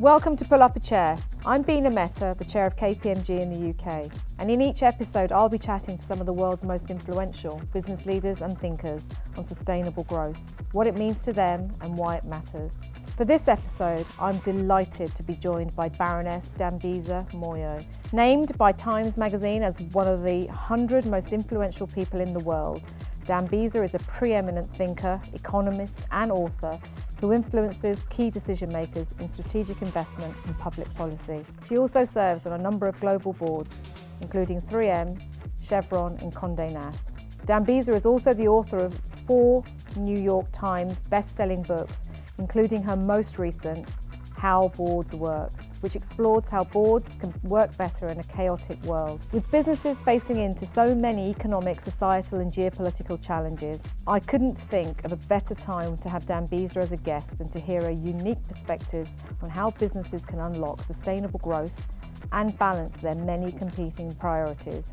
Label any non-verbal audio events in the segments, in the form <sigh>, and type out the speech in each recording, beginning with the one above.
Welcome to Pull Up a Chair. I'm Bina Mehta, the chair of KPMG in the UK, and in each episode, I'll be chatting to some of the world's most influential business leaders and thinkers on sustainable growth, what it means to them, and why it matters. For this episode, I'm delighted to be joined by Baroness Dambisa Moyo, named by Times Magazine as one of the 100 most influential people in the world. Dambisa is a preeminent thinker, economist, and author who influences key decision makers in strategic investment and public policy. She also serves on a number of global boards, including 3M, Chevron, and Condé Nast. Dambisa is also the author of four New York Times best-selling books, including her most recent, How Boards Work, which explores how boards can work better in a chaotic world. With businesses facing into so many economic, societal, and geopolitical challenges, I couldn't think of a better time to have Dambisa as a guest and to hear her unique perspectives on how businesses can unlock sustainable growth and balance their many competing priorities.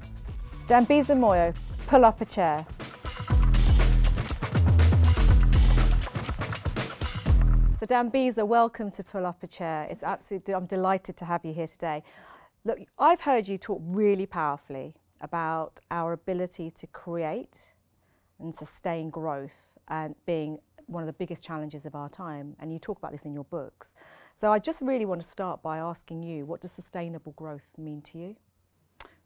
Dambisa Moyo, pull up a chair. So Dambisa, welcome to Pull Up a Chair. It's absolutely, I'm delighted to have you here today. Look, I've heard you talk really powerfully about our ability to create and sustain growth and being one of the biggest challenges of our time. And you talk about this in your books. So I just really want to start by asking you, what does sustainable growth mean to you?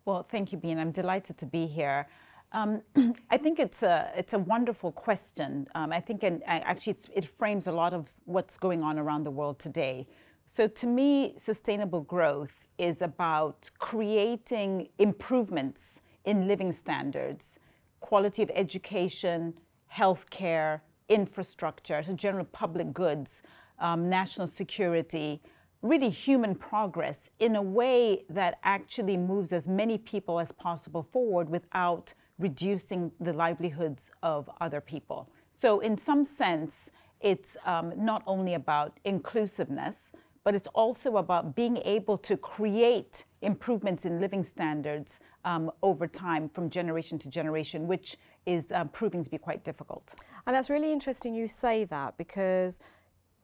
Well, thank you, Bean. I'm delighted to be here. Um, <clears throat> I think it's a it's a wonderful question. Um, I think and actually it frames a lot of what's going on around the world today. So to me, sustainable growth is about creating improvements in living standards, quality of education, healthcare, infrastructure, so general public goods, um, national security, really human progress in a way that actually moves as many people as possible forward without reducing the livelihoods of other people. So, in some sense, it's um, not only about inclusiveness, but it's also about being able to create improvements in living standards um, over time from generation to generation, which is uh, proving to be quite difficult. And that's really interesting you say that because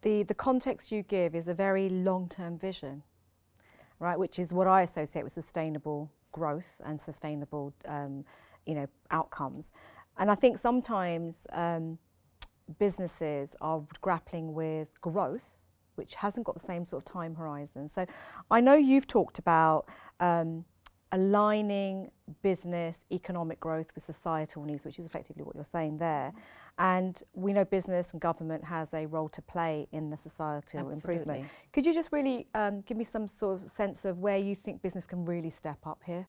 the, the context you give is a very long term vision, right? Which is what I associate with sustainable growth and sustainable um, you know, outcomes. And I think sometimes um, businesses are grappling with growth, which hasn't got the same sort of time horizon. So I know you've talked about um, aligning business economic growth with societal needs, which is effectively what you're saying there. And we know business and government has a role to play in the societal Absolutely. improvement. Could you just really um, give me some sort of sense of where you think business can really step up here?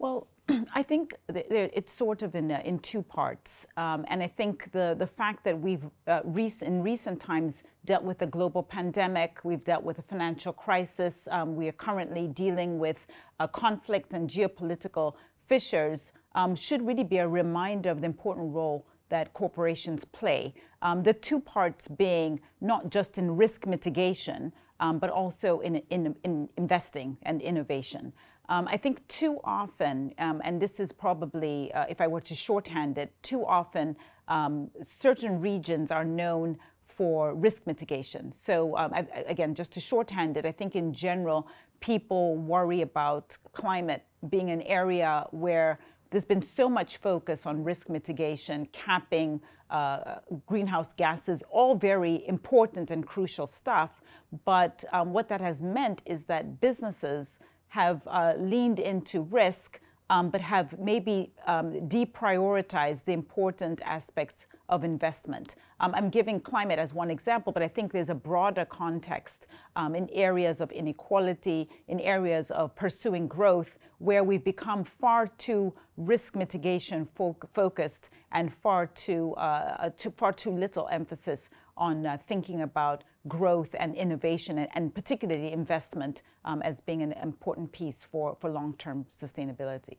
Well, <clears throat> I think it's sort of in, uh, in two parts. Um, and I think the, the fact that we've uh, rec- in recent times dealt with a global pandemic, we've dealt with a financial crisis, um, we are currently dealing with a conflict and geopolitical fissures, um, should really be a reminder of the important role that corporations play. Um, the two parts being not just in risk mitigation, um, but also in, in, in investing and innovation. Um, I think too often, um, and this is probably, uh, if I were to shorthand it, too often um, certain regions are known for risk mitigation. So, um, I, again, just to shorthand it, I think in general, people worry about climate being an area where there's been so much focus on risk mitigation, capping uh, greenhouse gases, all very important and crucial stuff. But um, what that has meant is that businesses have uh, leaned into risk, um, but have maybe um, deprioritized the important aspects of investment. Um, I'm giving climate as one example, but I think there's a broader context um, in areas of inequality, in areas of pursuing growth, where we've become far too risk mitigation fo- focused and far too, uh, uh, too, far too little emphasis on uh, thinking about growth and innovation, and, and particularly investment um, as being an important piece for, for long term sustainability.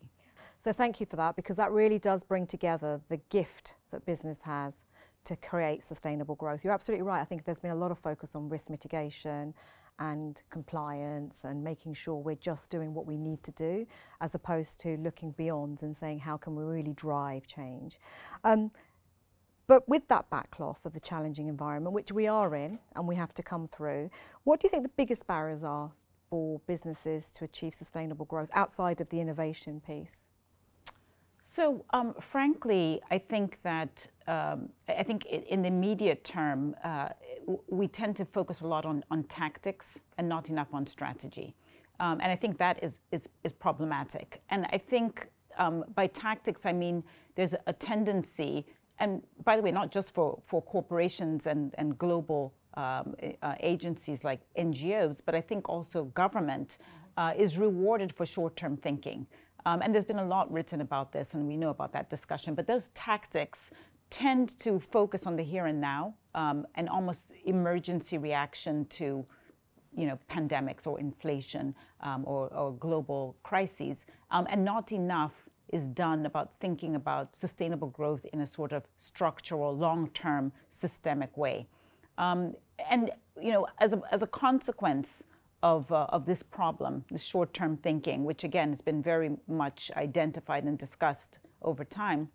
So, thank you for that because that really does bring together the gift that business has to create sustainable growth. You're absolutely right. I think there's been a lot of focus on risk mitigation and compliance and making sure we're just doing what we need to do as opposed to looking beyond and saying how can we really drive change. Um, But with that backcloth of the challenging environment, which we are in and we have to come through, what do you think the biggest barriers are for businesses to achieve sustainable growth outside of the innovation piece? So, um, frankly, I think that um, I think in the immediate term, uh, we tend to focus a lot on, on tactics and not enough on strategy, um, and I think that is, is is problematic. And I think um, by tactics, I mean there's a tendency, and by the way, not just for for corporations and and global um, uh, agencies like NGOs, but I think also government uh, is rewarded for short-term thinking. Um, and there's been a lot written about this, and we know about that discussion. But those tactics tend to focus on the here and now um, and almost emergency reaction to you know, pandemics or inflation um, or, or, global crises, um, and not enough is done about thinking about sustainable growth in a sort of structural, long-term, systemic way. Um, and you know, as a, as a consequence of, uh, of this problem, this short-term thinking, which again has been very much identified and discussed over time,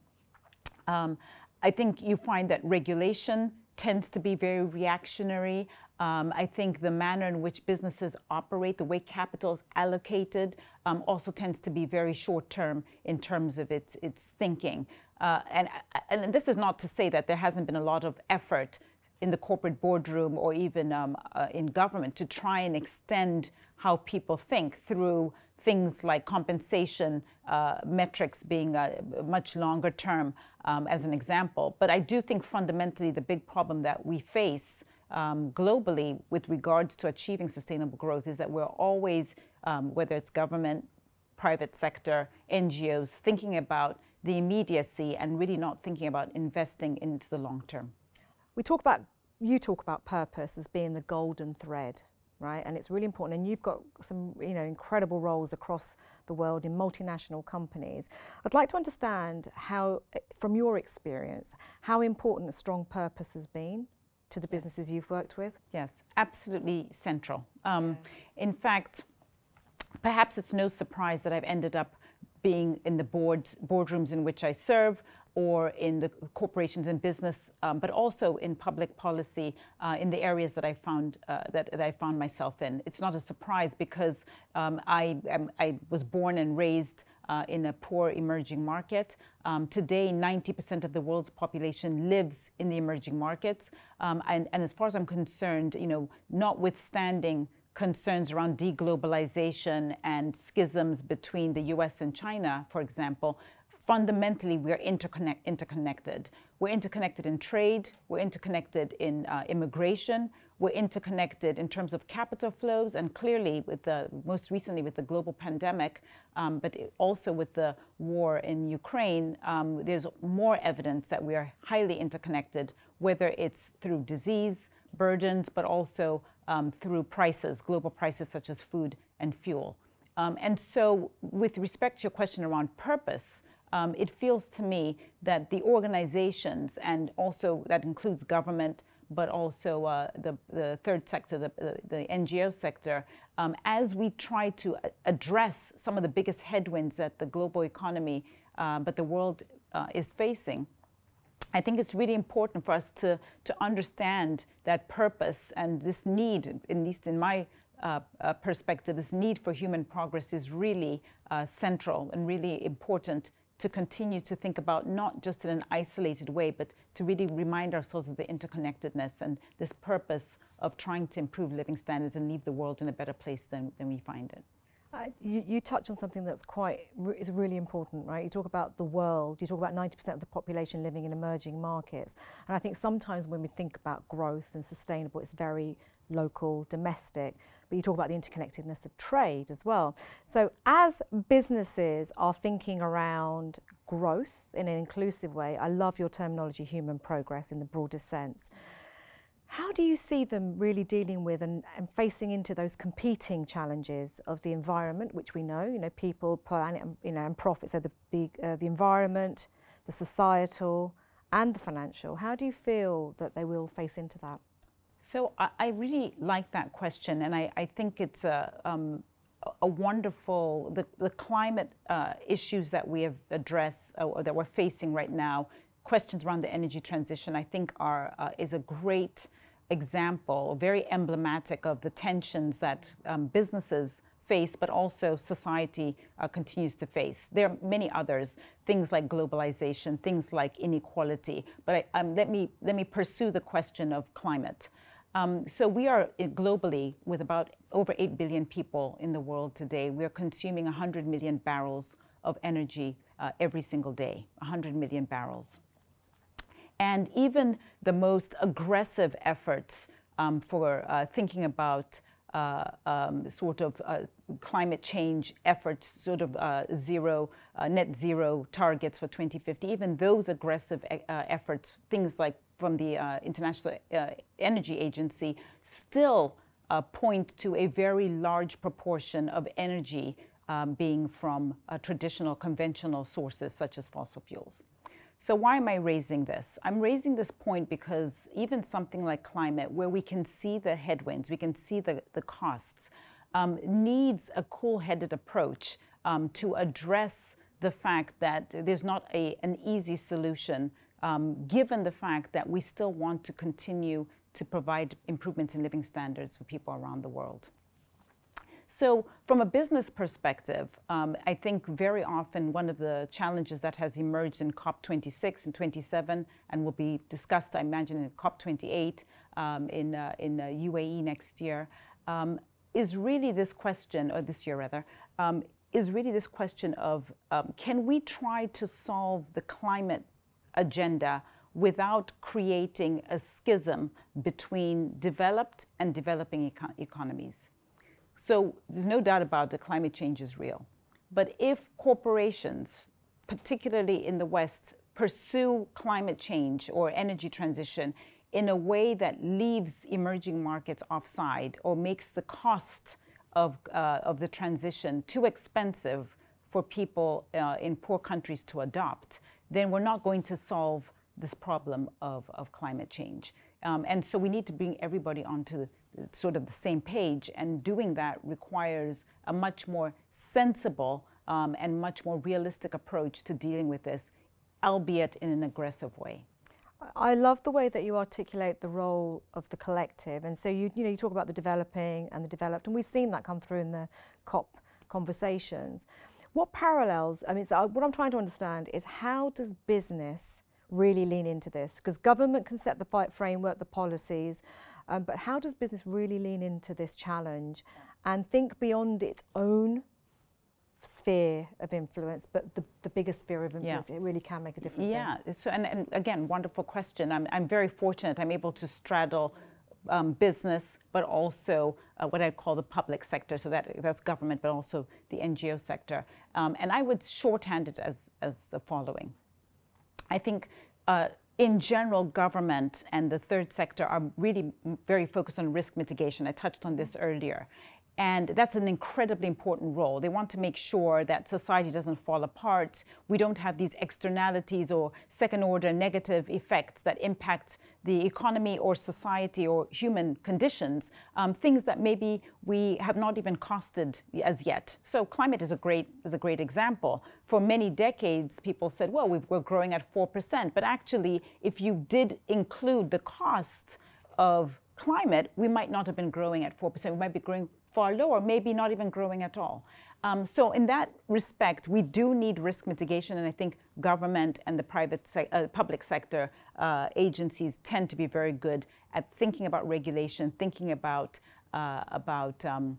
um, I think you find that regulation tends to be very reactionary. Um, I think the manner in which businesses operate, the way capital is allocated, um, also tends to be very short term in terms of its, its thinking. Uh, and, and this is not to say that there hasn't been a lot of effort in the corporate boardroom or even um, uh, in government to try and extend how people think through things like compensation uh, metrics being a much longer term, um, as an example. But I do think fundamentally the big problem that we face um, globally with regards to achieving sustainable growth is that we're always, um, whether it's government, private sector, NGOs, thinking about the immediacy and really not thinking about investing into the long term. We talk about, you talk about purpose as being the golden thread, right? And it's really important. And you've got some, you know, incredible roles across the world in multinational companies. I'd like to understand how, from your experience, how important a strong purpose has been to the businesses you've worked with. Yes, absolutely central. Um, in fact, perhaps it's no surprise that I've ended up being in the board boardrooms in which I serve, or in the corporations and business, um, but also in public policy uh, in the areas that I found uh, that, that, I found myself in. It's not a surprise because um, I, am, I was born and raised uh, in a poor emerging market. Um, today, 90% of the world's population lives in the emerging markets, um, and, and as far as I'm concerned, you know, notwithstanding concerns around deglobalization and schisms between the US and China, for example, fundamentally we're interconnect, interconnected. We're interconnected in trade, we're interconnected in uh, immigration, we're interconnected in terms of capital flows, and clearly, with the most recently with the global pandemic, um, but also with the war in Ukraine, um, there's more evidence that we are highly interconnected, whether it's through disease burdens, but also um, through prices, global prices such as food and fuel. Um, and so, with respect to your question around purpose, um, it feels to me that the organizations, and also that includes government, but also uh, the, the third sector, the, the, the NGO sector, um, as we try to address some of the biggest headwinds that the global economy, uh, but the world uh, is facing, I think it's really important for us to, to understand that purpose and this need, at least in my uh, uh, perspective, this need for human progress is really uh, central and really important to continue to think about not just in an isolated way, but to really remind ourselves of the interconnectedness and this purpose of trying to improve living standards and leave the world in a better place than, than we find it. Uh, you, you, touch on something that's quite is really important, right? You talk about the world. You talk about 90% of the population living in emerging markets, and I think sometimes when we think about growth and sustainable, it's very local, domestic but you talk about the interconnectedness of trade as well. So as businesses are thinking around growth in an inclusive way, I love your terminology, human progress in the broadest sense. How do you see them really dealing with and, and, facing into those competing challenges of the environment, which we know, you know, people, planet, you know, and profit. So the the, uh, the environment, the societal, and the financial. How do you feel that they will face into that? So I, I really like that question, and I, I think it's a, um, a wonderful the, the climate uh, issues that we have addressed uh, or that we're facing right now questions around the energy transition, I think, are uh, is a great example, very emblematic of the tensions that um, businesses face, but also society uh, continues to face. There are many others, things like globalization, things like inequality. But I, um, let me let me pursue the question of climate. Um, so we are uh, globally with about over 8 billion people in the world today. We are consuming 100 million barrels of energy uh, every single day, 100 million barrels. And even the most aggressive efforts um, for uh, thinking about uh, um, sort of uh, climate change efforts, sort of uh, zero, uh, net zero targets for 2050, even those aggressive uh, efforts, things like from the International Energy Agency, still point to a very large proportion of energy um, being from traditional, conventional sources such as fossil fuels. So, why am I raising this? I'm raising this point because even something like climate, where we can see the headwinds, we can see the, the costs, um, needs a cool headed approach um, to address the fact that there's not a, an easy solution, um, given the fact that we still want to continue to provide improvements in living standards for people around the world. So, from a business perspective, um, I think very often one of the challenges that has emerged in COP26 and 27 and will be discussed, I imagine, in COP28 um, in, uh, in uh, UAE next year um, is really this question, or this year rather, um, is really this question of um, can we try to solve the climate agenda without creating a schism between developed and developing eco- economies? So there's no doubt about it, climate change is real. But if corporations, particularly in the West, pursue climate change or energy transition in a way that leaves emerging markets offside or makes the cost of, uh, of the transition too expensive for people uh, in poor countries to adopt, then we're not going to solve this problem of, of climate change. Um, and so we need to bring everybody onto sort of the same page, and doing that requires a much more sensible um, and much more realistic approach to dealing with this, albeit in an aggressive way. I love the way that you articulate the role of the collective, and so you you know you talk about the developing and the developed, and we've seen that come through in the COP conversations. What parallels? I mean, so what I'm trying to understand is how does business really lean into this? Because government can set the fight framework, the policies, um, but how does business really lean into this challenge and think beyond its own sphere of influence, but the, the bigger sphere of influence, yeah. it really can make a difference. Yeah, so, and, and again, wonderful question. I'm, I'm very fortunate I'm able to straddle um, business, but also uh, what I call the public sector. So that that's government, but also the NGO sector. Um, and I would shorthand it as as the following. I think uh, in general, government and the third sector are really very focused on risk mitigation. I touched on this earlier. And that's an incredibly important role. They want to make sure that society doesn't fall apart. We don't have these externalities or second order negative effects that impact the economy or society or human conditions, um, things that maybe we have not even costed as yet. So climate is a great, is a great example. For many decades, people said, well, we are growing at 4%. But actually, if you did include the cost of climate, we might not have been growing at 4%. We might be growing far lower, maybe not even growing at all. Um, so, in that respect, we do need risk mitigation, and I think government and the private, se- uh, public sector uh, agencies tend to be very good at thinking about regulation, thinking about uh, about um,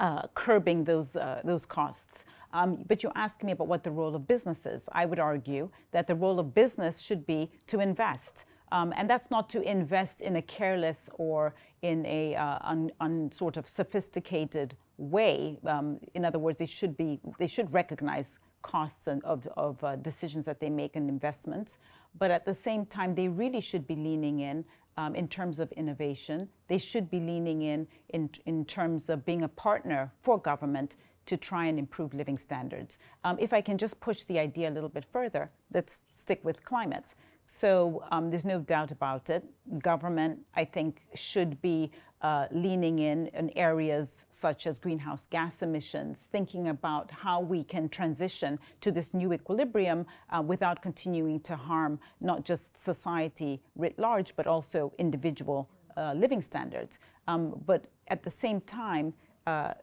uh, curbing those uh, those costs. Um, but you ask me about what the role of business is. I would argue that the role of business should be to invest. Um, and that's not to invest in a careless or in a uh, un, un sort of sophisticated way. Um, in other words, they should be they should recognize costs and of, of uh, decisions that they make and investments, but at the same time, they really should be leaning in um, in terms of innovation. They should be leaning in, in in terms of being a partner for government to try and improve living standards. Um, if I can just push the idea a little bit further, let's stick with climate. So um, there's no doubt about it. Government, I think, should be uh, leaning in in areas such as greenhouse gas emissions, thinking about how we can transition to this new equilibrium uh, without continuing to harm not just society writ large, but also individual uh, living standards. Um, but at the same time, uh,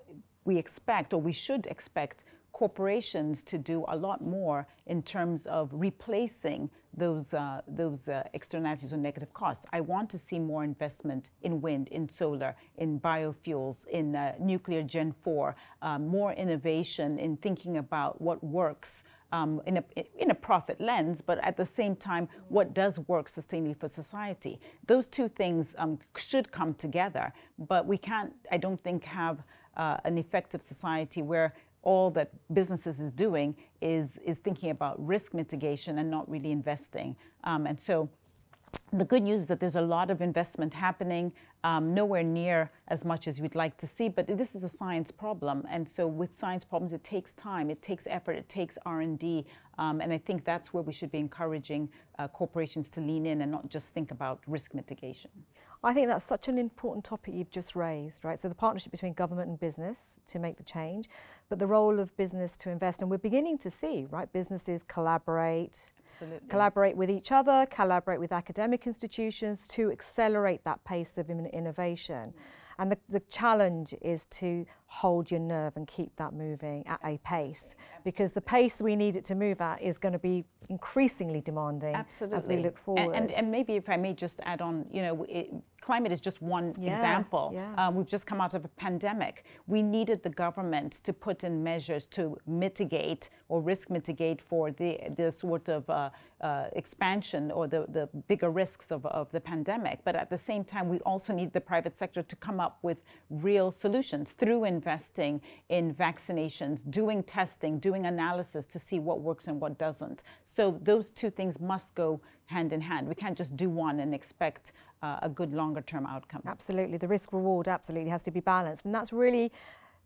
we expect, or we should expect, corporations to do a lot more in terms of replacing those, uh, those uh, externalities or negative costs. I want to see more investment in wind, in solar, in biofuels, in uh, nuclear Gen 4, um, more innovation in thinking about what works. Um, in, a, in a profit lens, but at the same time, what does work sustainably for society? Those two things um, should come together, but we can't, I don't think, have uh, an effective society where all that businesses is doing is, is thinking about risk mitigation and not really investing. Um, and so the good news is that there's a lot of investment happening, um, nowhere near as much as we'd like to see. But this is a science problem, and so with science problems, it takes time, it takes effort, it takes R and D, um, and I think that's where we should be encouraging uh, corporations to lean in and not just think about risk mitigation. I think that's such an important topic you've just raised, right? So the partnership between government and business to make the change, but the role of business to invest. And we're beginning to see, right, businesses collaborate, Absolutely. collaborate with each other, collaborate with academic institutions to accelerate that pace of innovation. Mm-hmm. And the, the challenge is to hold your nerve and keep that moving at a pace because the pace we need it to move at is going to be increasingly demanding Absolutely. as we look forward. And, and, and maybe if I may just add on, you know, it, climate is just one yeah, example. Yeah. Um, we've just come out of a pandemic. We needed the government to put in measures to mitigate or risk mitigate for the, the sort of uh, uh, expansion or the, the bigger risks of, of the pandemic. But at the same time, we also need the private sector to come up with real solutions through investing in vaccinations, doing testing, doing analysis to see what works and what doesn't. So those two things must go hand in hand. We can't just do one and expect uh, a good longer term outcome. Absolutely. The risk reward absolutely has to be balanced. And that's really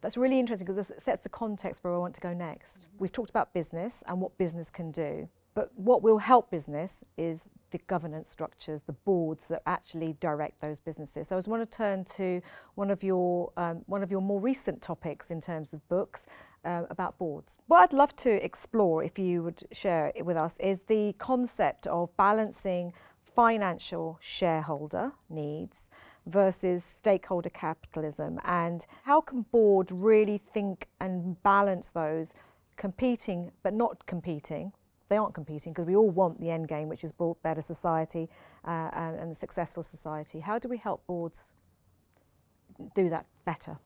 that's really interesting because it sets the context where I want to go next. We've talked about business and what business can do. But what will help business is the governance structures, the boards that actually direct those businesses. So I just want to turn to one of your um, one of your more recent topics in terms of books uh, about boards. What I'd love to explore, if you would share it with us, is the concept of balancing financial shareholder needs versus stakeholder capitalism, and how can board really think and balance those competing but not competing they aren't competing because we all want the end game, which is better society uh, and, and a successful society. How do we help boards do that better?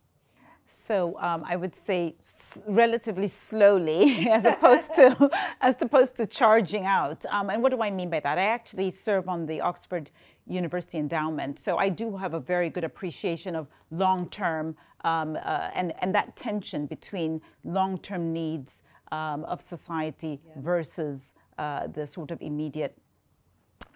So um, I would say s- relatively slowly, <laughs> as opposed to <laughs> as opposed to charging out. Um, and what do I mean by that? I actually serve on the Oxford University Endowment, so I do have a very good appreciation of long term um, uh, and and that tension between long term needs um, of society yeah. versus uh, the sort of immediate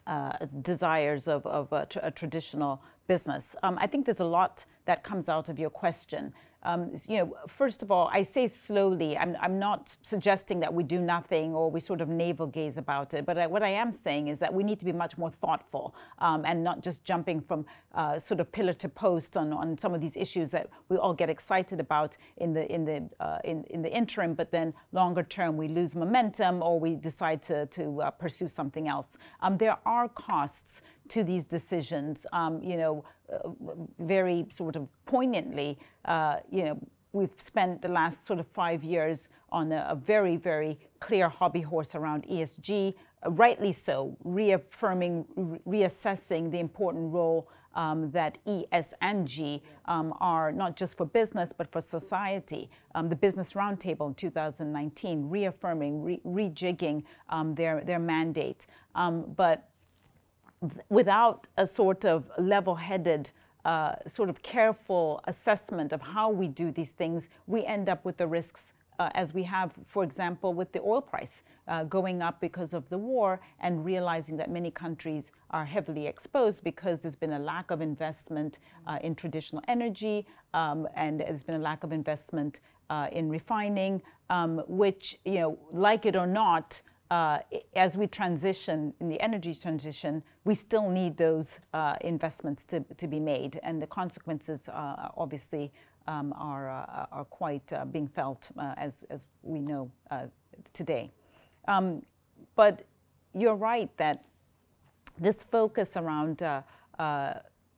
uh, desires of, of a, a traditional business. Um, I think there's a lot that comes out of your question. Um, you know, first of all, I say slowly. I'm, I'm not suggesting that we do nothing or we sort of navel gaze about it. But I, what I am saying is that we need to be much more thoughtful um, and not just jumping from uh, sort of pillar to post on, on some of these issues that we all get excited about in the in the uh, in, in the interim. But then longer term, we lose momentum or we decide to to uh, pursue something else. Um, there are costs to these decisions. Um, you know, uh, very sort of poignantly, uh, you know, we've spent the last sort of five years on a, a very, very clear hobby horse around ESG, uh, rightly so, reaffirming, re- reassessing the important role um, that E, S, and G um, are not just for business but for society. Um, the Business Roundtable in 2019 reaffirming, re- rejigging um, their, their mandate. Um, but without a sort of level headed, uh, sort of careful assessment of how we do these things, we end up with the risks. Uh, as we have, for example, with the oil price uh, going up because of the war, and realizing that many countries are heavily exposed because there's been a lack of investment uh, in traditional energy, um, and there's been a lack of investment uh, in refining, um, which, you know, like it or not, uh, as we transition in the energy transition, we still need those uh, investments to, to be made, and the consequences uh, obviously um, are, uh, are quite uh, being felt uh, as, as we know today. Um, but you're right that this focus around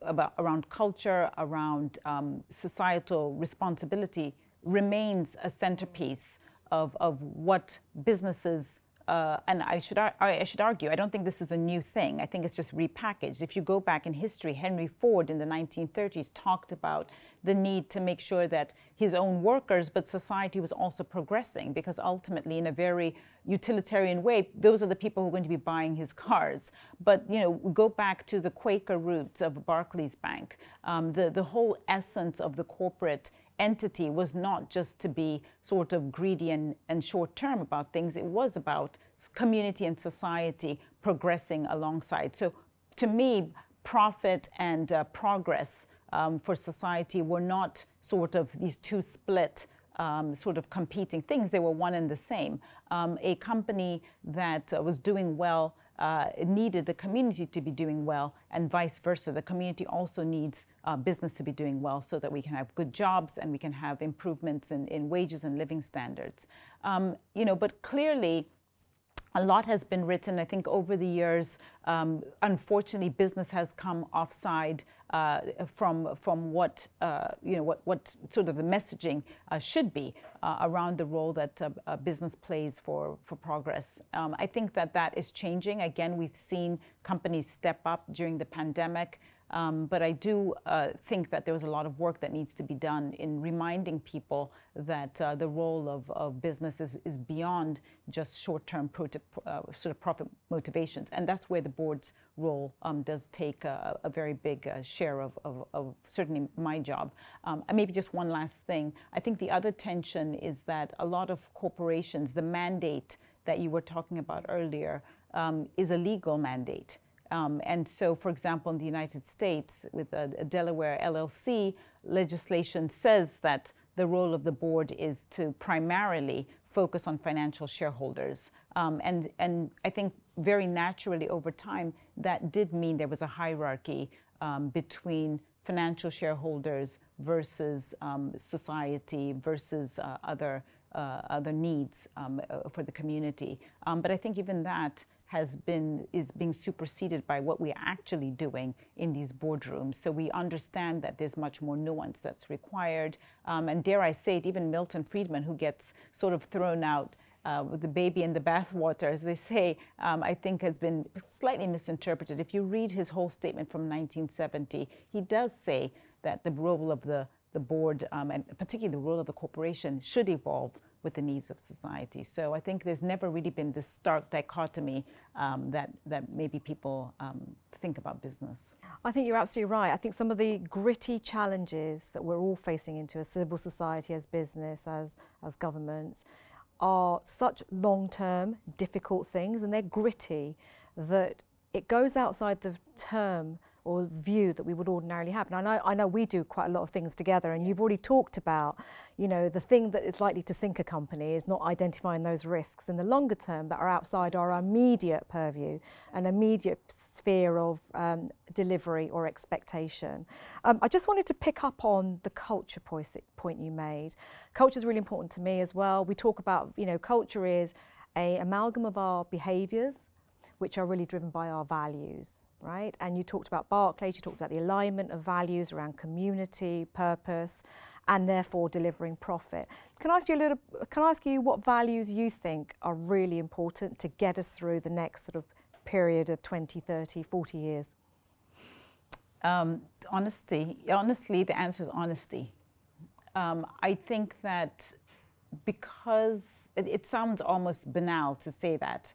about, around culture, around um, societal responsibility remains a centerpiece of, of what businesses uh, and I should, I should argue, I don't think this is a new thing. I think it's just repackaged. If you go back in history, Henry Ford in the 1930s talked about the need to make sure that his own workers, but society was also progressing because ultimately, in a very utilitarian way, those are the people who are going to be buying his cars. But you know, go back to the Quaker roots of Barclays Bank. Um, the the whole essence of the corporate entity was not just to be sort of greedy and, and short term about things, it was about community and society progressing alongside. So to me, profit and uh, progress um, for society were not sort of these two split um, sort of competing things. They were one and the same. Um, a company that uh, was doing well uh, needed the community to be doing well, and vice versa. The community also needs uh, business to be doing well so that we can have good jobs and we can have improvements in, in wages and living standards. Um, you know, but clearly, a lot has been written. I think over the years, um, unfortunately, business has come offside uh, from from what uh, you know what what sort of the messaging uh, should be uh, around the role that business plays for for progress. Um, I think that that is changing. Again, we've seen companies step up during the pandemic. Um, but I do uh, think that there was a lot of work that needs to be done in reminding people that uh, the role of, of business is, is beyond just short term uh, sort of profit motivations. And that's where the board's role um, does take a, a very big uh, share of, of, of, certainly my job. Um, and maybe just one last thing. I think the other tension is that a lot of corporations, the mandate that you were talking about earlier, um, is a legal mandate. Um, and so, for example, in the United States, with a, a, Delaware LLC, legislation says that the role of the board is to primarily focus on financial shareholders. Um, and, and I think very naturally over time, that did mean there was a hierarchy um, between financial shareholders versus um, society versus uh, other, uh, other needs um, uh, for the community. Um, but I think even that has been is being superseded by what we're actually doing in these boardrooms. So we understand that there's much more nuance that's required. Um, and dare I say it, even Milton Friedman, who gets sort of thrown out uh, with the baby in the bathwater, as they say, um, I think has been slightly misinterpreted. If you read his whole statement from 1970, he does say that the role of the, the board, um, and particularly the role of the corporation, should evolve with the needs of society. So I think there's never really been this stark dichotomy um, that, that maybe people um, think about business. I think you're absolutely right. I think some of the gritty challenges that we're all facing into as civil society, as business, as, as governments, are such long term, difficult things, and they're gritty that it goes outside the term or view that we would ordinarily have. And I know, I know we do quite a lot of things together, and you've already talked about, you know, the thing that is likely to sink a company is not identifying those risks in the longer term that are outside our immediate purview and immediate sphere of um, delivery or expectation. Um, I just wanted to pick up on the culture point, you made. Culture is really important to me as well. We talk about, you know, culture is a amalgam of our behaviours, which are really driven by our values right? And you talked about Barclays, you talked about the alignment of values around community, purpose, and therefore delivering profit. Can I ask you a little? Can I ask you what values you think are really important to get us through the next sort of period of 20, 30, 40 years? Um, honesty. Honestly, the answer is honesty. Um, I think that because it, it sounds almost banal to say that,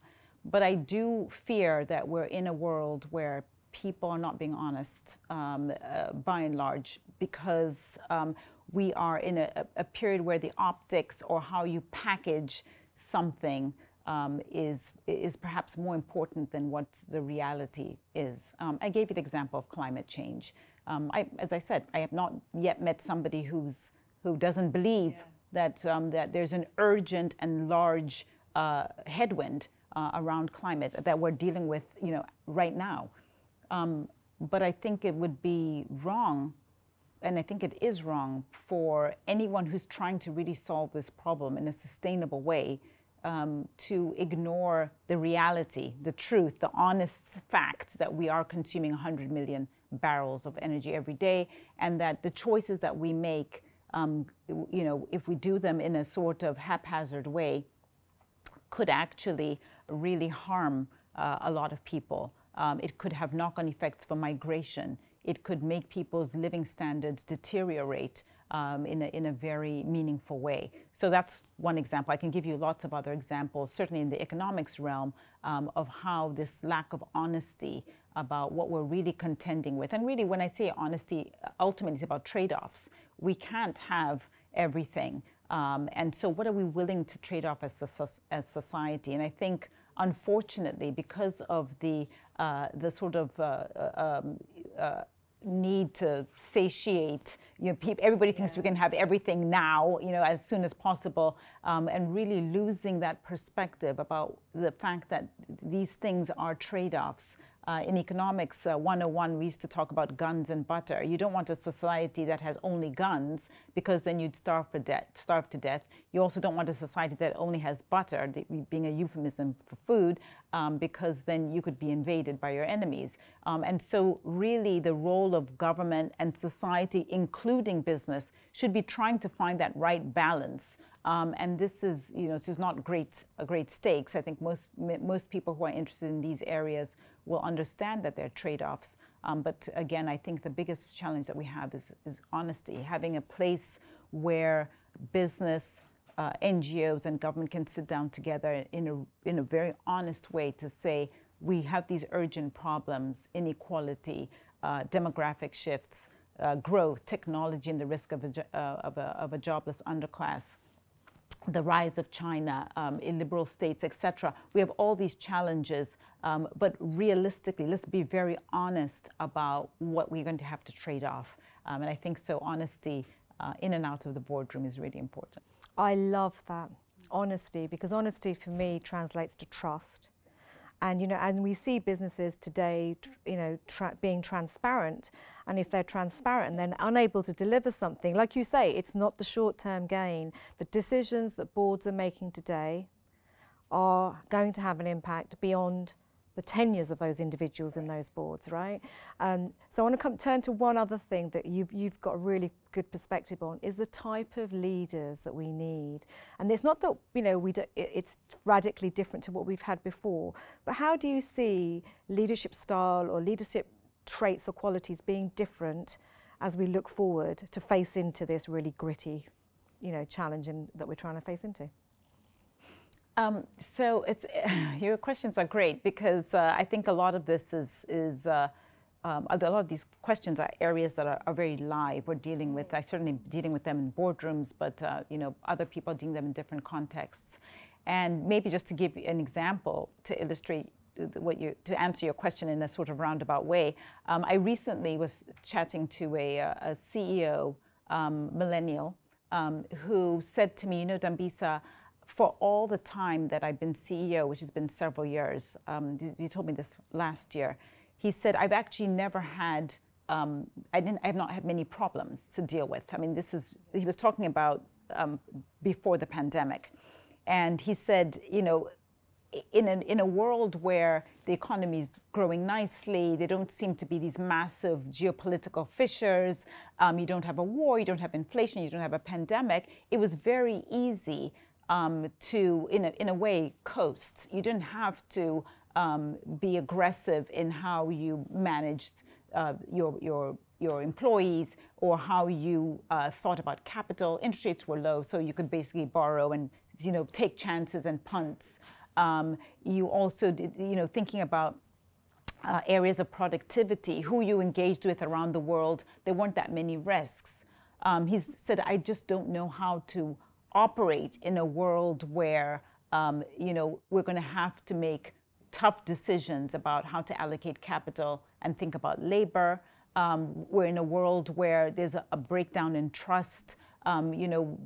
but I do fear that we're in a world where people are not being honest um, uh, by and large because um, we are in a, a, period where the optics or how you package something um, is, is perhaps more important than what the reality is. Um, I gave you the example of climate change. Um, I, as I said, I have not yet met somebody who's, who doesn't believe yeah. that, um, that there's an urgent and large uh, headwind uh, around climate that we're dealing with, you know, right now. Um, but I think it would be wrong, and I think it is wrong for anyone who's trying to really solve this problem in a sustainable way um, to ignore the reality, the truth, the honest fact that we are consuming 100 million barrels of energy every day, and that the choices that we make, um, you know, if we do them in a sort of haphazard way, could actually really harm uh, a lot of people. Um, it could have knock on effects for migration. It could make people's living standards deteriorate um, in, a, in a very meaningful way. So that's one example. I can give you lots of other examples, certainly in the economics realm, um, of how this lack of honesty about what we're really contending with. And really, when I say honesty, ultimately it's about trade offs. We can't have everything. Um, and so, what are we willing to trade off as, a, as society? And I think, unfortunately, because of the, uh, the sort of uh, uh um, uh, need to satiate. You know, people, everybody thinks yeah. we can have everything now, you know, as soon as possible, um, and really losing that perspective about the fact that these things are trade-offs. Uh, in economics uh, 101, we used to talk about guns and butter. You don't want a society that has only guns because then you'd starve, for starve to death. You also don't want a society that only has butter, being a euphemism for food, um, because then you could be invaded by your enemies. Um, and so, really, the role of government and society, including business, should be trying to find that right balance. Um, and this is, you know, this is not great, great stakes. I think most most people who are interested in these areas will understand that there are trade-offs. Um, but again, I think the biggest challenge that we have is, is honesty, having a place where business, uh, NGOs, and government can sit down together in a, in a very honest way to say, we have these urgent problems, inequality, uh, demographic shifts, uh, growth, technology, and the risk of a, uh, of a, of a jobless underclass the rise of China, um, illiberal states, etc. We have all these challenges, um, but realistically, let's be very honest about what we're going to have to trade off. Um, and I think so honesty uh, in and out of the boardroom is really important. I love that honesty because honesty for me translates to trust. And you know, and we see businesses today, you know, tra- being transparent. And if they're transparent and then unable to deliver something, like you say, it's not the short-term gain. The decisions that boards are making today are going to have an impact beyond the tenures of those individuals in those boards, right? Um, so I want to come, turn to one other thing that you've, you've got a really good perspective on is the type of leaders that we need. And it's not that, you know, we do, it, it's radically different to what we've had before, but how do you see leadership style or leadership traits or qualities being different as we look forward to face into this really gritty, you know, challenge in, that we're trying to face into? Um, so it's <laughs> your questions are great because uh, I think a lot of this is is uh, um, a lot of these questions are areas that are, are, very live. We're dealing with. I certainly dealing with them in boardrooms, but uh, you know other people are dealing them in different contexts. And maybe just to give an example to illustrate what you to answer your question in a sort of roundabout way. Um, I recently was chatting to a, a CEO um, millennial um, who said to me, you know, Dambisa for all the time that I've been CEO, which has been several years, um, you told me this last year, he said, I've actually never had, um, I, didn't, I have not had many problems to deal with. I mean, this is, he was talking about um, before the pandemic. And he said, you know, in a, in a world where the economy is growing nicely, there don't seem to be these massive geopolitical fissures, um, you don't have a war, you don't have inflation, you don't have a pandemic, it was very easy um, to, in a, in a way, coast. You didn't have to um, be aggressive in how you managed uh, your, your, your employees or how you uh, thought about capital. Interest rates were low, so you could basically borrow and you know take chances and punts. Um, you also did, you know thinking about uh, areas of productivity, who you engaged with around the world. There weren't that many risks. Um, he said, I just don't know how to operate in a world where um, you know we're going to have to make tough decisions about how to allocate capital and think about labor. Um, we're in a world where there's a, a breakdown in trust. Um, you know,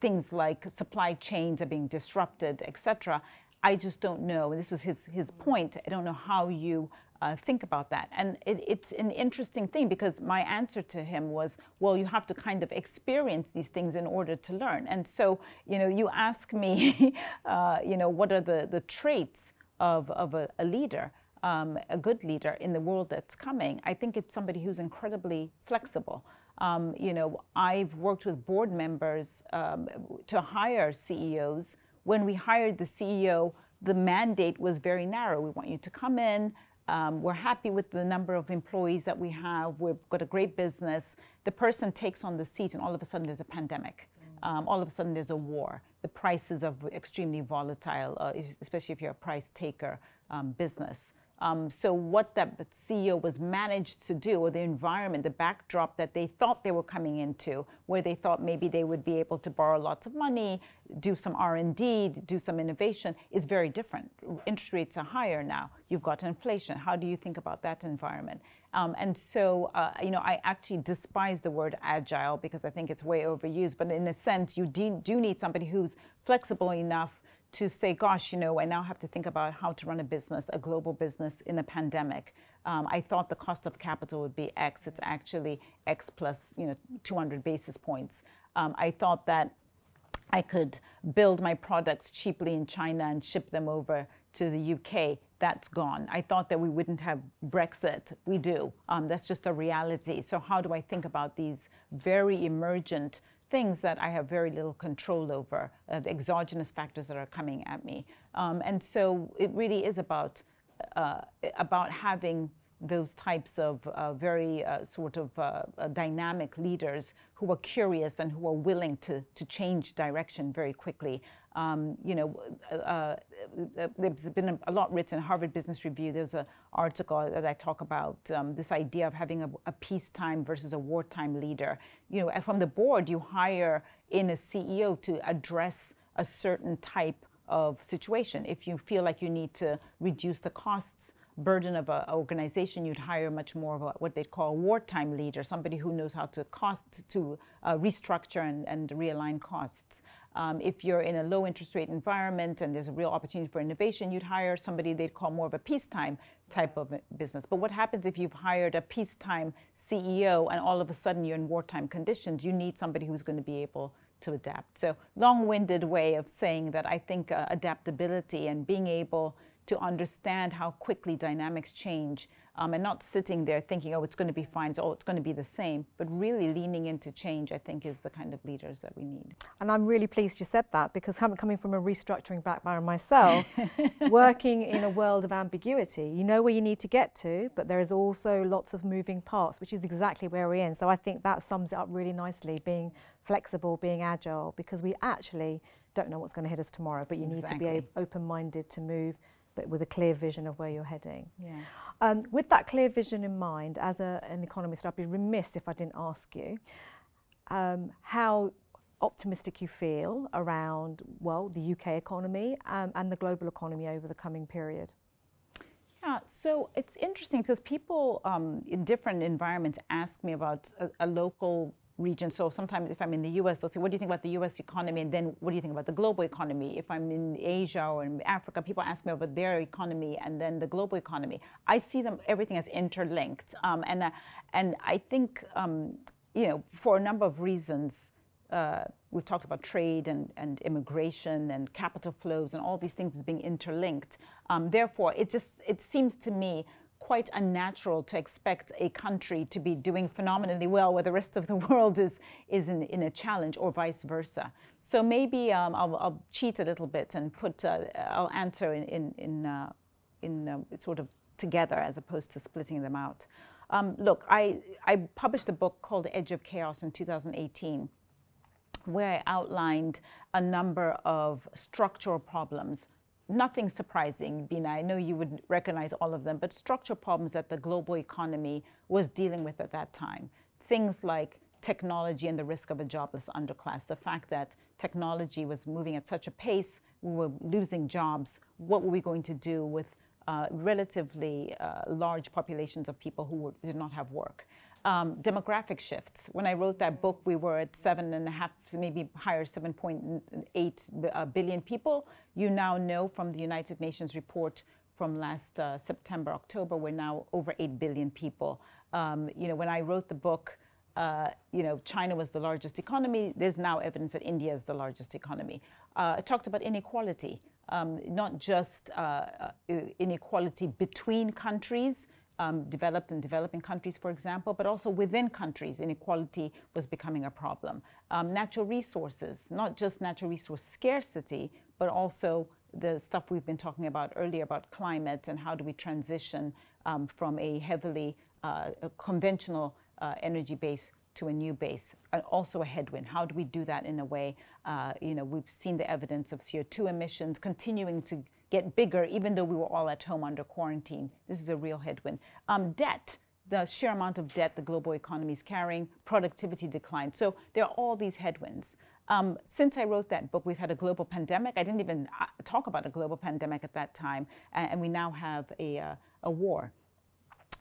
things like supply chains are being disrupted, etc. I just don't know. And this is his, his point. I don't know how you uh, think about that. And it, it's an interesting thing because my answer to him was, well, you have to kind of experience these things in order to learn. And so, you know, you ask me, <laughs> uh, you know, what are the, the traits of, of a, a leader? Um, a good leader in the world that's coming, I think it's somebody who's incredibly flexible. Um, you know, I've worked with board members um, to hire CEOs. When we hired the CEO, the mandate was very narrow. We want you to come in. Um, we're happy with the number of employees that we have. We've got a great business. The person takes on the seat, and all of a sudden there's a pandemic. Um, all of a sudden there's a war. The prices are extremely volatile, uh, especially if you're a price taker um, business. Um, so what that CEO was managed to do, or the environment, the backdrop that they thought they were coming into, where they thought maybe they would be able to borrow lots of money, do some R&D, do some innovation, is very different. Interest rates are higher now. You've got inflation. How do you think about that environment? Um, and so, uh, you know, I actually despise the word agile because I think it's way overused. But in a sense, you do, do need somebody who's flexible enough to say, gosh, you know, I now have to think about how to run a business, a global business in a pandemic. Um, I thought the cost of capital would be X. It's actually X plus, you know, 200 basis points. Um, I thought that I could build my products cheaply in China and ship them over to the UK. That's gone. I thought that we wouldn't have Brexit. We do. Um, that's just a reality. So, how do I think about these very emergent things that I have very little control over, uh, the exogenous factors that are coming at me. Um, and so it really is about, uh, about having those types of uh, very uh, sort of uh, uh, dynamic leaders who are curious and who are willing to, to change direction very quickly. Um, you know, uh, uh, there's been a, lot written. In Harvard Business Review. There's an article that I talk about um, this idea of having a, a, peacetime versus a wartime leader. You know, from the board, you hire in a CEO to address a certain type of situation. If you feel like you need to reduce the costs burden of an organization, you'd hire much more of a, what they'd call a wartime leader, somebody who knows how to cost to uh, restructure and, and realign costs. Um, if you're in a low interest rate environment and there's a real opportunity for innovation, you'd hire somebody they'd call more of a peacetime type of business. But what happens if you've hired a peacetime CEO and all of a sudden you're in wartime conditions? You need somebody who's going to be able to adapt. So, long winded way of saying that I think uh, adaptability and being able to understand how quickly dynamics change um, and not sitting there thinking, oh, it's going to be fine, so oh, it's going to be the same, but really leaning into change, I think, is the kind of leaders that we need. And I'm really pleased you said that because coming from a restructuring background myself, <laughs> working in a world of ambiguity, you know where you need to get to, but there is also lots of moving parts, which is exactly where we're in. So I think that sums it up really nicely, being flexible, being agile, because we actually don't know what's going to hit us tomorrow, but you exactly. need to be open-minded to move but with a clear vision of where you're heading. Yeah. Um, with that clear vision in mind, as a, an economist, I'd be remiss if I didn't ask you um, how optimistic you feel around, well, the UK economy um, and the global economy over the coming period. Yeah, so it's interesting because people um, in different environments ask me about a, a local region. So sometimes if I'm in the US, they'll say, what do you think about the US economy? And then what do you think about the global economy? If I'm in Asia or in Africa, people ask me about their economy and then the global economy. I see them, everything as interlinked. Um, and, uh, and I think, um, you know, for a number of reasons, uh, we've talked about trade and, and immigration and capital flows and all these things as being interlinked. Um, therefore, it just, it seems to me quite unnatural to expect a country to be doing phenomenally well where the rest of the <laughs> world is, is in, in a challenge or vice versa. So maybe um, I'll, I'll, cheat a little bit and put, uh, I'll answer in, in, in, uh, in uh, sort of together as opposed to splitting them out. Um, look, I, I published a book called Edge of Chaos in 2018 where I outlined a number of structural problems nothing surprising, Bina. I know you would recognize all of them, but structural problems that the global economy was dealing with at that time. Things like technology and the risk of a jobless underclass, the fact that technology was moving at such a pace, we were losing jobs. What were we going to do with uh, relatively uh, large populations of people who were, did not have work. Um, demographic shifts. When I wrote that book, we were at seven and a half, maybe higher, 7.8 uh, people. You now know from the United Nations report from last uh, September, October, we're now over 8 billion people. Um, you know, when I wrote the book, uh, you know, China was the largest economy. There's now evidence that India is the largest economy. Uh, I talked about inequality, um, not just uh, uh inequality between countries, um, developed and developing countries, for example, but also within countries, inequality was becoming a problem. Um, natural resources, not just natural resource scarcity, but also the stuff we've been talking about earlier about climate and how do we transition um, from a heavily uh, a conventional uh, energy base to a new base, and also a headwind. How do we do that in a way? Uh, you know, we've seen the evidence of CO2 emissions continuing to get bigger, even though we were all at home under quarantine. This is a real headwind. Um, debt, the sheer amount of debt the global economy is carrying, productivity decline. So there are all these headwinds. Um, since I wrote that book, we've had a global pandemic. I didn't even uh, talk about a global pandemic at that time, and we now have a, uh, a war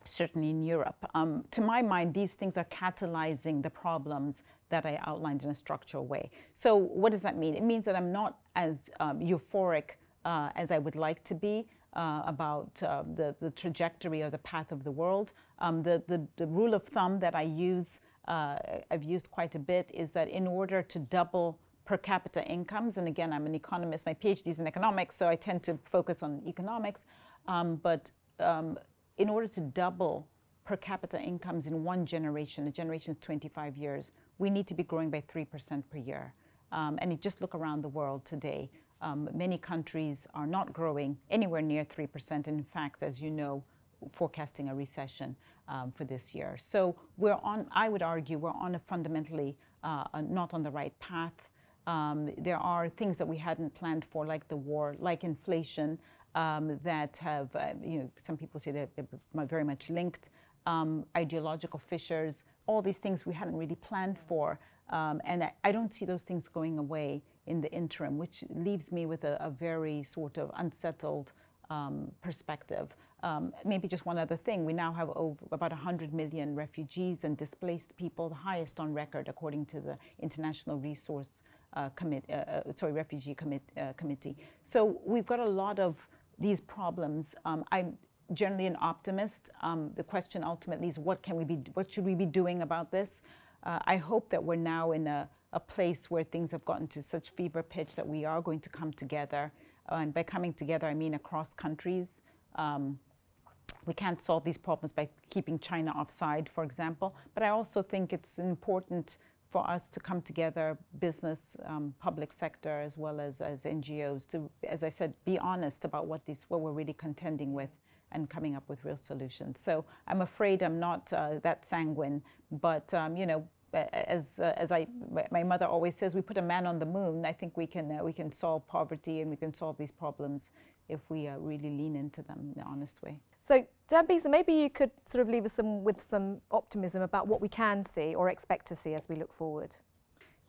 certainly in Europe. Um, to my mind, these things are catalyzing the problems that I outlined in a structural way. So, what does that mean? It means that I'm not as um, euphoric uh, as I would like to be. Uh, about uh, the, the trajectory or the path of the world. Um, the, the, the, rule of thumb that I use, uh, I've used quite a bit, is that in order to double per capita incomes, and again, I'm an economist, my PhD is in economics, so I tend to focus on economics, um, but um, in order to double per capita incomes in one generation, a generation is 25 years, we need to be growing by 3% per year. Um, and you just look around the world today, um, many countries are not growing anywhere near 3%. And in fact, as you know, forecasting a recession um, for this year. So we're on, I would argue, we're on a fundamentally uh, not on the right path. Um, there are things that we hadn't planned for, like the war, like inflation, um, that have, uh, you know, some people say they're, they're very much linked, um, ideological fissures, all these things we hadn't really planned for. Um, and I, I, don't see those things going away in the interim, which leaves me with a, a very sort of unsettled um, perspective. Um, maybe just one other thing. We now have over, about 100 million refugees and displaced people, the highest on record, according to the International Resource uh, commit, uh, uh, sorry, Refugee commit, uh, Committee. So we've got a lot of these problems. Um, I'm generally an optimist. Um, the question ultimately is what can we be, what should we be doing about this? Uh, I hope that we're now in a, a, place where things have gotten to such fever pitch that we are going to come together. And by coming together, I mean across countries. Um, we can't solve these problems by keeping China offside, for example. But I also think it's important for us to come together, business, um, public sector, as well as, as NGOs, to, as I said, be honest about what, these, what we're really contending with and coming up with real solutions. So I'm afraid I'm not uh, that sanguine, but um, you know, as uh, as I my mother always says, we put a man on the moon. I think we can uh, we can solve poverty and we can solve these problems if we uh, really lean into them in an honest way. So, Dambisa, maybe you could sort of leave us some, with some optimism about what we can see or expect to see as we look forward.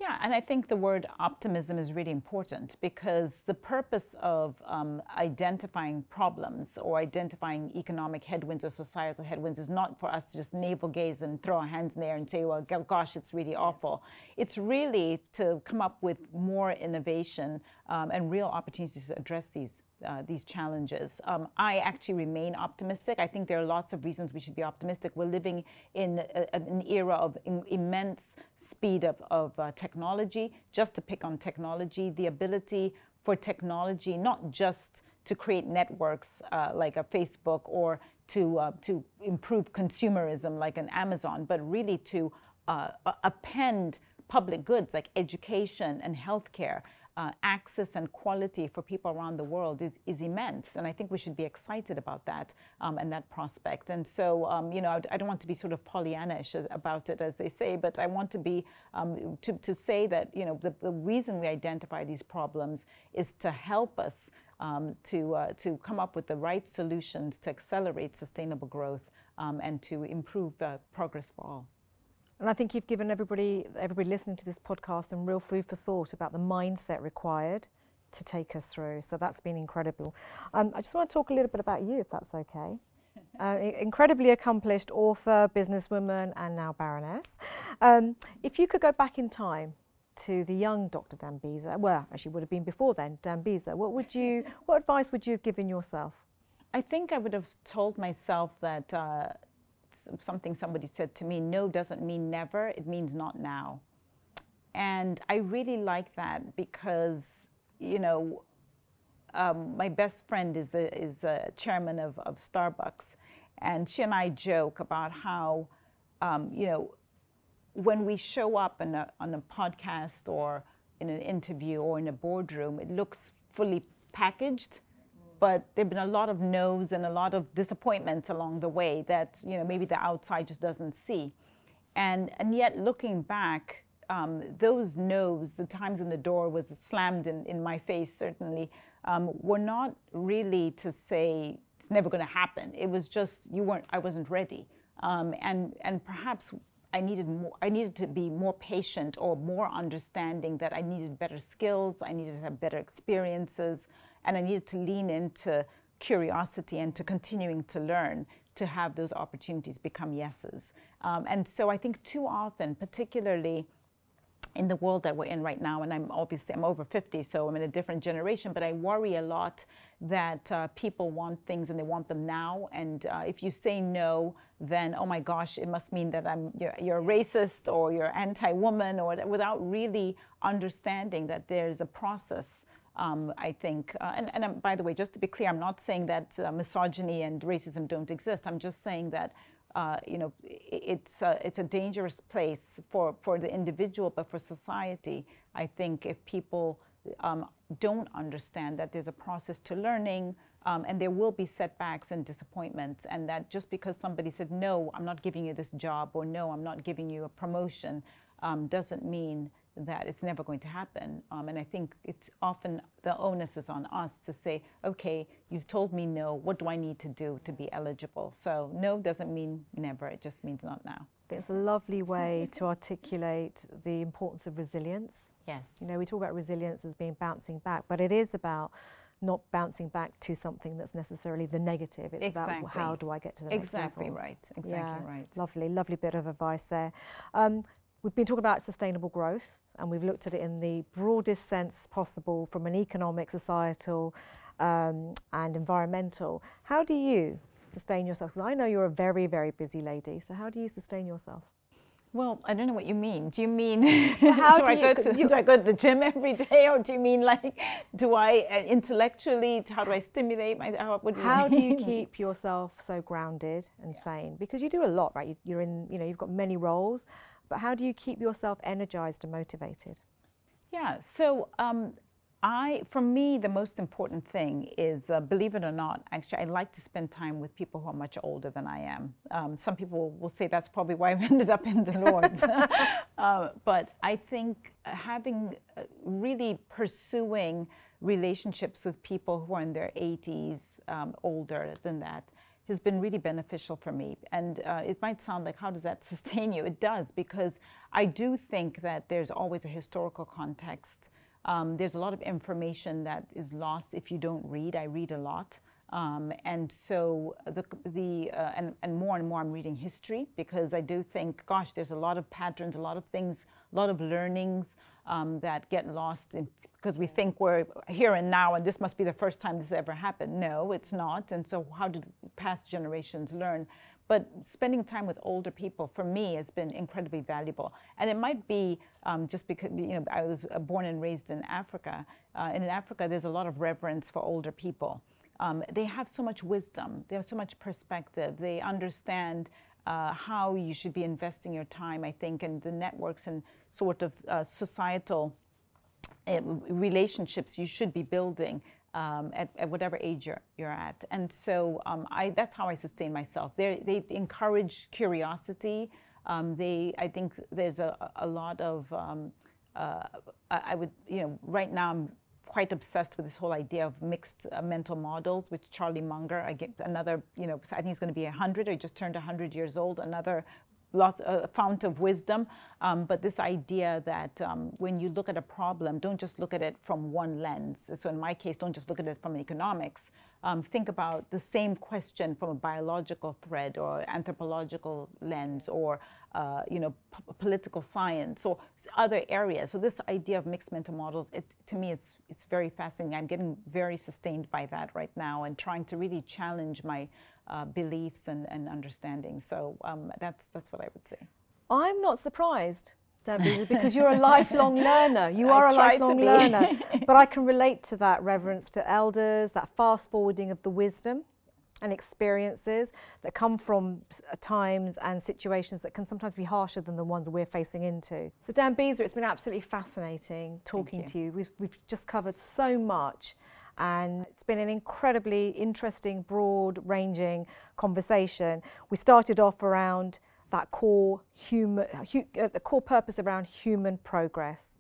Yeah, and I think the word optimism is really important because the purpose of um, identifying problems or identifying economic headwinds or societal headwinds is not for us to just navel gaze and throw our hands in the air and say, well, gosh, it's really awful. It's really to come up with more innovation um, and real opportunities to address these uh, these challenges. Um, I actually remain optimistic. I think there are lots of reasons we should be optimistic. We're living in a, an era of in, immense speed of, of uh, technology. Just to pick on technology, the ability for technology not just to create networks uh, like a Facebook or to uh, to improve consumerism like an Amazon, but really to uh, append public goods like education and healthcare uh, access and quality for people around the world is, is immense. And I think we should be excited about that um, and that prospect. And so, um, you know, I, I, don't want to be sort of Pollyannish about it, as they say, but I want to be, um, to, to say that, you know, the, the reason we identify these problems is to help us um, to, uh, to come up with the right solutions to accelerate sustainable growth um, and to improve uh, progress for all. And I think you've given everybody, everybody listening to this podcast some real food for thought about the mindset required to take us through. So that's been incredible. Um, I just want to talk a little bit about you, if that's okay. <laughs> Uh, incredibly accomplished author, businesswoman, and now baroness. Um, if you could go back in time to the young Dr. Dambisa, well, actually would have been before then, Dambisa, what would you, <laughs> what advice would you have given yourself? I think I would have told myself that uh, something somebody said to me, no doesn't mean never, it means not now. And I really like that because, you know, um, my best friend is a, is a chairman of, of Starbucks, and she and I joke about how, um, you know, when we show up a, on a podcast or in an interview or in a boardroom, it looks fully packaged, but there've been a lot of no's and a lot of disappointments along the way that you know maybe the outside just doesn't see, and and yet looking back, um, those no's, the times when the door was slammed in, in my face, certainly, um, were not really to say it's never going to happen. It was just you weren't, I wasn't ready, um, and and perhaps I needed more, I needed to be more patient or more understanding that I needed better skills, I needed to have better experiences, and I needed to lean into curiosity and to continuing to learn to have those opportunities become yeses. Um, and so I think too often, particularly in the world that we're in right now, and I'm obviously I'm over 50, so I'm in a different generation, but I worry a lot that uh, people want things and they want them now. And uh, if you say no, then oh my gosh, it must mean that I'm you're, you're racist or you're anti-woman, or without really understanding that there's a process. Um, I think, uh, and, and um, by the way, just to be clear, I'm not saying that uh, misogyny and racism don't exist. I'm just saying that uh, you know, it's a, it's a dangerous place for, for the individual, but for society, I think if people um, don't understand that there's a process to learning um, and there will be setbacks and disappointments, and that just because somebody said, no, I'm not giving you this job, or no, I'm not giving you a promotion, um, doesn't mean that it's never going to happen. Um, and I think it's often the onus is on us to say, okay, you've told me no. What do I need to do to be eligible? So no doesn't mean never. It just means not now. It's a lovely way to articulate the importance of resilience. Yes. You know, we talk about resilience as being bouncing back, but it is about not bouncing back to something that's necessarily the negative. It's exactly. about how do I get to the exactly next level. Right. Exactly yeah, right. Lovely, lovely bit of advice there. Um, we've been talking about sustainable growth and we've looked at it in the broadest sense possible from an economic, societal, um, and environmental. How do you sustain yourself? Because I know you're a very, very busy lady. So how do you sustain yourself? Well, I don't know what you mean. Do you mean <laughs> <laughs> how do, do, I go to you, do I go to the gym every day, or do you mean like do I uh, intellectually? How do I stimulate my? How, do you how do you <laughs> keep yourself so grounded and yeah. sane? Because you do a lot, right? You, you're in, you know, you've got many roles but how do you keep yourself energized and motivated? Yeah, so um, I, for me, the most important thing is, uh, believe it or not, actually, I like to spend time with people who are much older than I am. Um, some people will say that's probably why I've <laughs> ended up in the <laughs> Lords. <laughs> uh, but I think having, uh, really pursuing relationships with people who are in their 80s, um, older than that, has been really beneficial for me. And uh, it might sound like, how does that <laughs> sustain you? It does, because I do think that there's always a historical context. Um, there's a lot of information that is lost if you don't read. I read a lot. Um, and so the, the uh, and, and more and more I'm reading history because I do think, gosh, there's a lot of patterns, a lot of things, a lot of learnings um, that get lost in, because we think we're here and now and this must be the first time this ever happened. No, it's not. And so how did past generations learn? But spending time with older people for me has been incredibly valuable. And it might be um, just because you know I was born and raised in Africa. Uh, and in Africa, there's a lot of reverence for older people. Um, they have so much wisdom, they have so much perspective, they understand uh, how you should be investing your time, I think, and the networks and sort of uh, societal uh, relationships you should be building um, at, at, whatever age you're, you're at. And so um, I, that's how I sustain myself. They're, they encourage curiosity. Um, they, I think there's a, a lot of, um, uh, I would, you know, right now I'm quite obsessed with this whole idea of mixed uh, mental models with Charlie Munger. I get another, you know, I think he's going to be 100 or just turned 100 years old, another lots a fount of wisdom. Um, but this idea that um, when you look at a problem, don't just look at it from one lens. So in my case, don't just look at it from economics. Um, think about the same question from a biological thread or anthropological lens or uh, you know p- political science or other areas. So this idea of mixed mental models, it, to me, it's it's very fascinating. I'm getting very sustained by that right now and trying to really challenge my uh, beliefs and, and understanding. So um, that's that's what I would say. I'm not surprised. Debbie, because you're a lifelong <laughs> learner. You are I a lifelong learner. <laughs> but I can relate to that reverence to elders, that fast forwarding of the wisdom and experiences that come from uh, times and situations that can sometimes be harsher than the ones we're facing into. So, Dambisa, it's been absolutely fascinating talking you. to you. We've, we've just covered so much and it's been an incredibly interesting, broad ranging conversation. We started off around that core human, hu- uh, the core purpose around human progress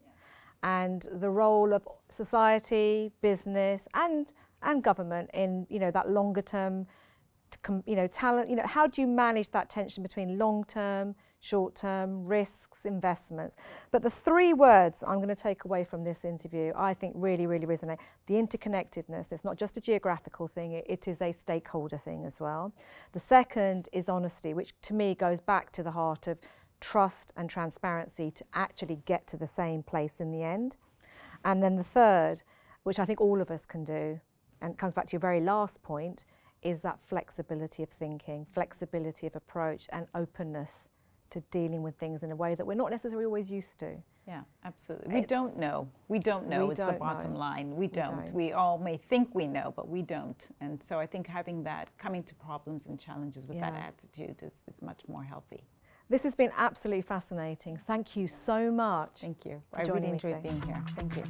and the role of society, business, and and government in you know that longer term, you know talent. You know how do you manage that tension between long term, short term risks investments. But the three words I'm going to take away from this interview, I think really, really resonate. The interconnectedness, it's not just a geographical thing, it, it is a stakeholder thing as well. The second is honesty, which to me goes back to the heart of trust and transparency to actually get to the same place in the end. And then the third, which I think all of us can do, and comes back to your very last point, is that flexibility of thinking, flexibility of approach, and openness to dealing with things in a way that we're not necessarily always used to. Yeah, absolutely. We don't know. We don't know. Don't the bottom know. line. We don't. we don't. We all may think we know, but we don't. And so I think having that, coming to problems and challenges with yeah. that attitude is, is much more healthy. This has been absolutely fascinating. Thank you so much. Thank you. I really enjoyed being here. Thank you.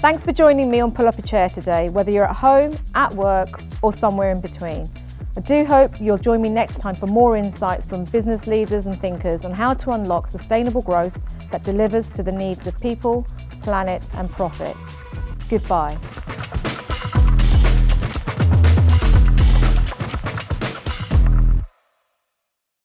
Thanks for joining me on Pull Up a Chair today, whether you're at home, at work, or somewhere in between. I do hope you'll join me next time for more insights from business leaders and thinkers on how to unlock sustainable growth that delivers to the needs of people, planet, and profit. Goodbye.